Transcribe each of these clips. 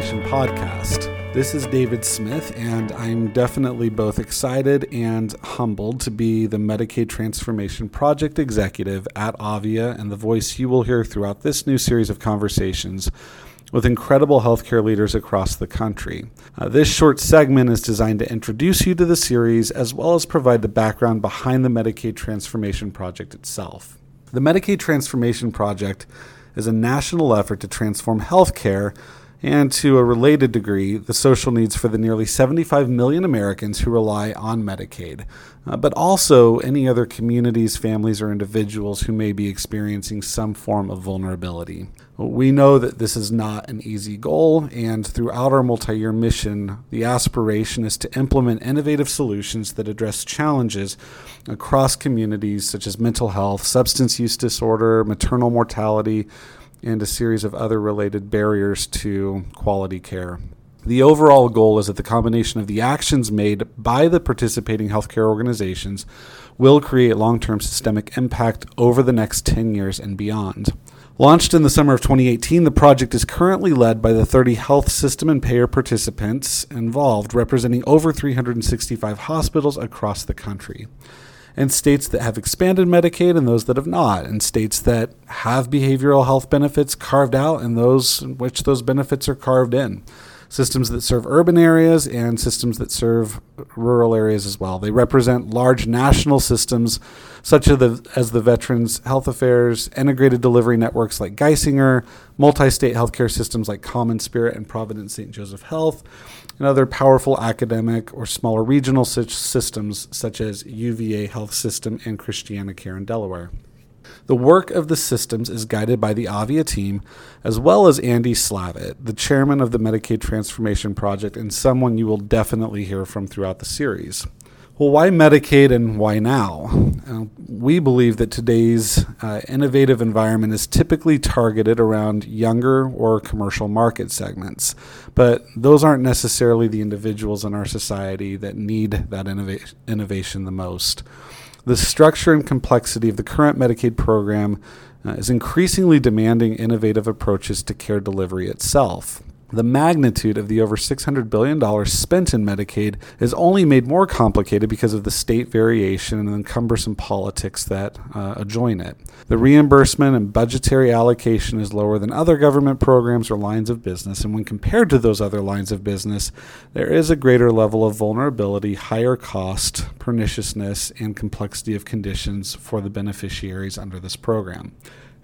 Podcast. This is David Smith, and I'm definitely both excited and humbled to be the Medicaid Transformation Project Executive at Avia and the voice you will hear throughout this new series of conversations with incredible healthcare leaders across the country. Uh, this short segment is designed to introduce you to the series as well as provide the background behind the Medicaid Transformation Project itself. The Medicaid Transformation Project is a national effort to transform healthcare and to a related degree, the social needs for the nearly 75 million Americans who rely on Medicaid, uh, but also any other communities, families, or individuals who may be experiencing some form of vulnerability. We know that this is not an easy goal, and throughout our multi year mission, the aspiration is to implement innovative solutions that address challenges across communities such as mental health, substance use disorder, maternal mortality, and a series of other related barriers to quality care. The overall goal is that the combination of the actions made by the participating healthcare organizations will create long term systemic impact over the next 10 years and beyond. Launched in the summer of 2018, the project is currently led by the 30 health system and payer participants involved, representing over 365 hospitals across the country and states that have expanded Medicaid and those that have not, and states that have behavioral health benefits carved out and those in which those benefits are carved in. Systems that serve urban areas and systems that serve rural areas as well. They represent large national systems such as the, as the Veterans Health Affairs, integrated delivery networks like Geisinger, multi state healthcare systems like Common Spirit and Providence St. Joseph Health, and other powerful academic or smaller regional systems such as UVA Health System and Christiana Care in Delaware. The work of the systems is guided by the Avia team, as well as Andy Slavitt, the chairman of the Medicaid Transformation Project, and someone you will definitely hear from throughout the series. Well, why Medicaid and why now? Uh, we believe that today's uh, innovative environment is typically targeted around younger or commercial market segments, but those aren't necessarily the individuals in our society that need that innova- innovation the most. The structure and complexity of the current Medicaid program uh, is increasingly demanding innovative approaches to care delivery itself. The magnitude of the over $600 billion spent in Medicaid is only made more complicated because of the state variation and the cumbersome politics that uh, adjoin it. The reimbursement and budgetary allocation is lower than other government programs or lines of business, and when compared to those other lines of business, there is a greater level of vulnerability, higher cost, perniciousness, and complexity of conditions for the beneficiaries under this program.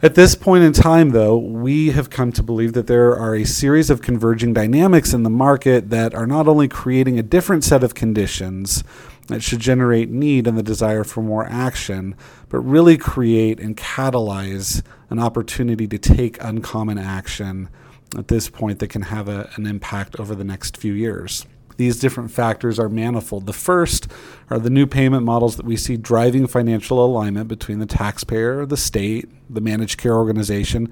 At this point in time, though, we have come to believe that there are a series of converging dynamics in the market that are not only creating a different set of conditions that should generate need and the desire for more action, but really create and catalyze an opportunity to take uncommon action at this point that can have a, an impact over the next few years. These different factors are manifold. The first are the new payment models that we see driving financial alignment between the taxpayer, the state, the managed care organization,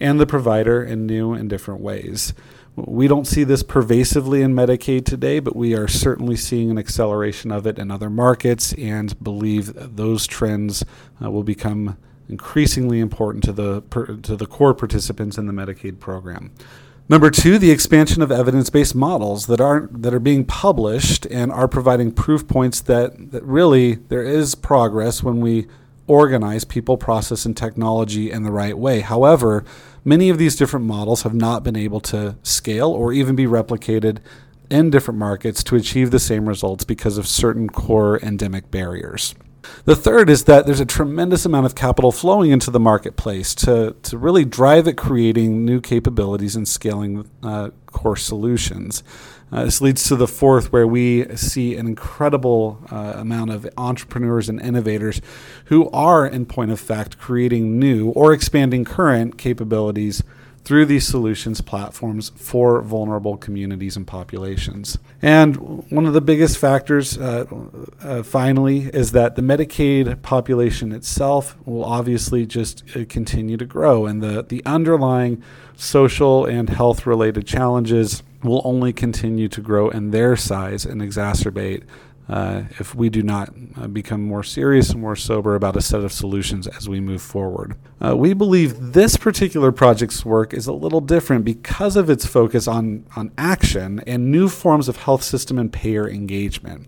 and the provider in new and different ways. We don't see this pervasively in Medicaid today, but we are certainly seeing an acceleration of it in other markets and believe those trends uh, will become increasingly important to the per, to the core participants in the Medicaid program. Number two, the expansion of evidence-based models that are that are being published and are providing proof points that, that really there is progress when we organize people, process, and technology in the right way. However, many of these different models have not been able to scale or even be replicated in different markets to achieve the same results because of certain core endemic barriers. The third is that there's a tremendous amount of capital flowing into the marketplace to, to really drive at creating new capabilities and scaling uh, core solutions. Uh, this leads to the fourth, where we see an incredible uh, amount of entrepreneurs and innovators who are, in point of fact, creating new or expanding current capabilities through these solutions platforms for vulnerable communities and populations. And one of the biggest factors, uh, uh, finally, is that the Medicaid population itself will obviously just uh, continue to grow, and the, the underlying social and health related challenges will only continue to grow in their size and exacerbate uh, if we do not uh, become more serious and more sober about a set of solutions as we move forward. Uh, we believe this particular project's work is a little different because of its focus on, on action and new forms of health system and payer engagement.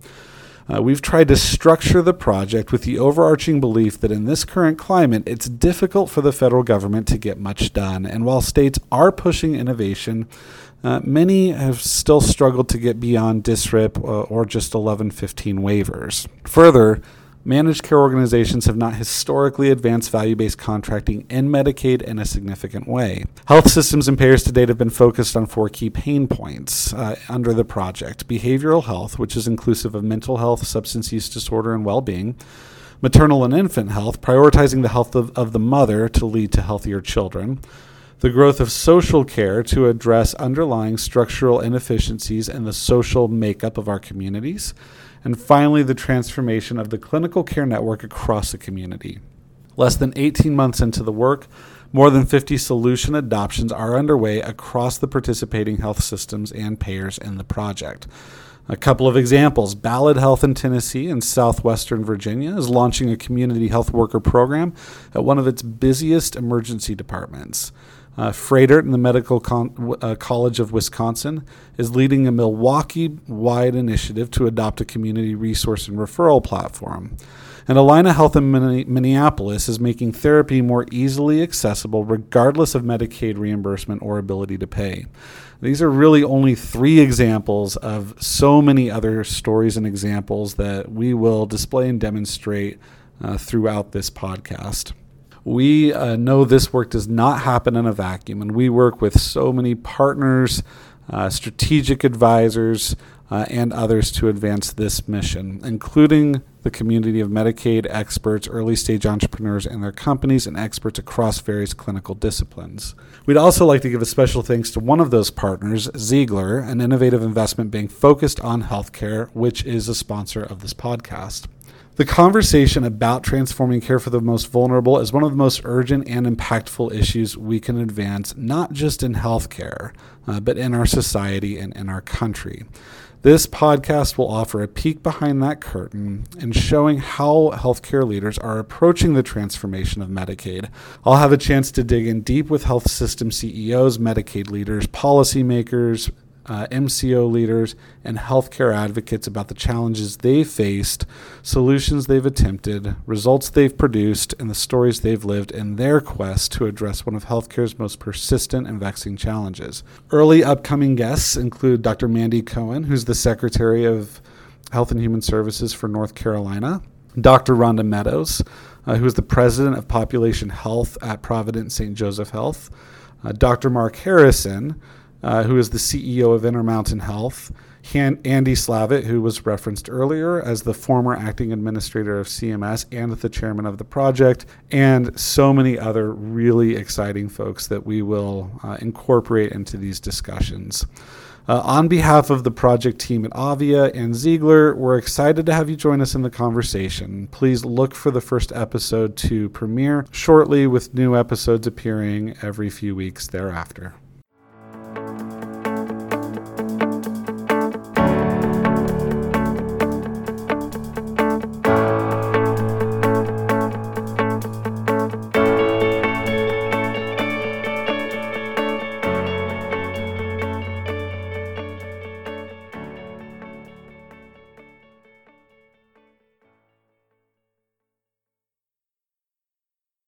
Uh, we've tried to structure the project with the overarching belief that in this current climate, it's difficult for the federal government to get much done. And while states are pushing innovation, uh, many have still struggled to get beyond DSRIP uh, or just 1115 waivers. Further, managed care organizations have not historically advanced value based contracting in Medicaid in a significant way. Health systems and payers to date have been focused on four key pain points uh, under the project behavioral health, which is inclusive of mental health, substance use disorder, and well being. Maternal and infant health, prioritizing the health of, of the mother to lead to healthier children the growth of social care to address underlying structural inefficiencies in the social makeup of our communities, and finally, the transformation of the clinical care network across the community. Less than 18 months into the work, more than 50 solution adoptions are underway across the participating health systems and payers in the project. A couple of examples Ballad Health in Tennessee and southwestern Virginia is launching a community health worker program at one of its busiest emergency departments. Uh, in the Medical Con- uh, College of Wisconsin is leading a Milwaukee wide initiative to adopt a community resource and referral platform. And Allina Health in Minneapolis is making therapy more easily accessible regardless of Medicaid reimbursement or ability to pay. These are really only three examples of so many other stories and examples that we will display and demonstrate uh, throughout this podcast we uh, know this work does not happen in a vacuum, and we work with so many partners, uh, strategic advisors, uh, and others to advance this mission, including the community of Medicaid experts, early stage entrepreneurs and their companies, and experts across various clinical disciplines. We'd also like to give a special thanks to one of those partners, Ziegler, an innovative investment bank focused on healthcare, which is a sponsor of this podcast. The conversation about transforming care for the most vulnerable is one of the most urgent and impactful issues we can advance, not just in healthcare, uh, but in our society and in our country. This podcast will offer a peek behind that curtain and showing how healthcare leaders are approaching the transformation of Medicaid. I'll have a chance to dig in deep with health system CEOs, Medicaid leaders, policymakers, uh, MCO leaders, and healthcare advocates about the challenges they've faced, solutions they've attempted, results they've produced, and the stories they've lived in their quest to address one of healthcare's most persistent and vexing challenges. Early upcoming guests include Dr. Mandy Cohen, who's the Secretary of Health and Human Services for North Carolina, Dr. Rhonda Medows, uh, who is the President of Population Health at Providence St. Joseph Health, uh, Dr. Marc Harrison, uh, who is the CEO of Intermountain Health, Han- Andy Slavitt, who was referenced earlier as the former acting administrator of CMS and the chairman of the project, and so many other really exciting folks that we will uh, incorporate into these discussions. Uh, on behalf of the project team at Avia and Ziegler, we're excited to have you join us in the conversation. Please look for the first episode to premiere shortly, with new episodes appearing every few weeks thereafter.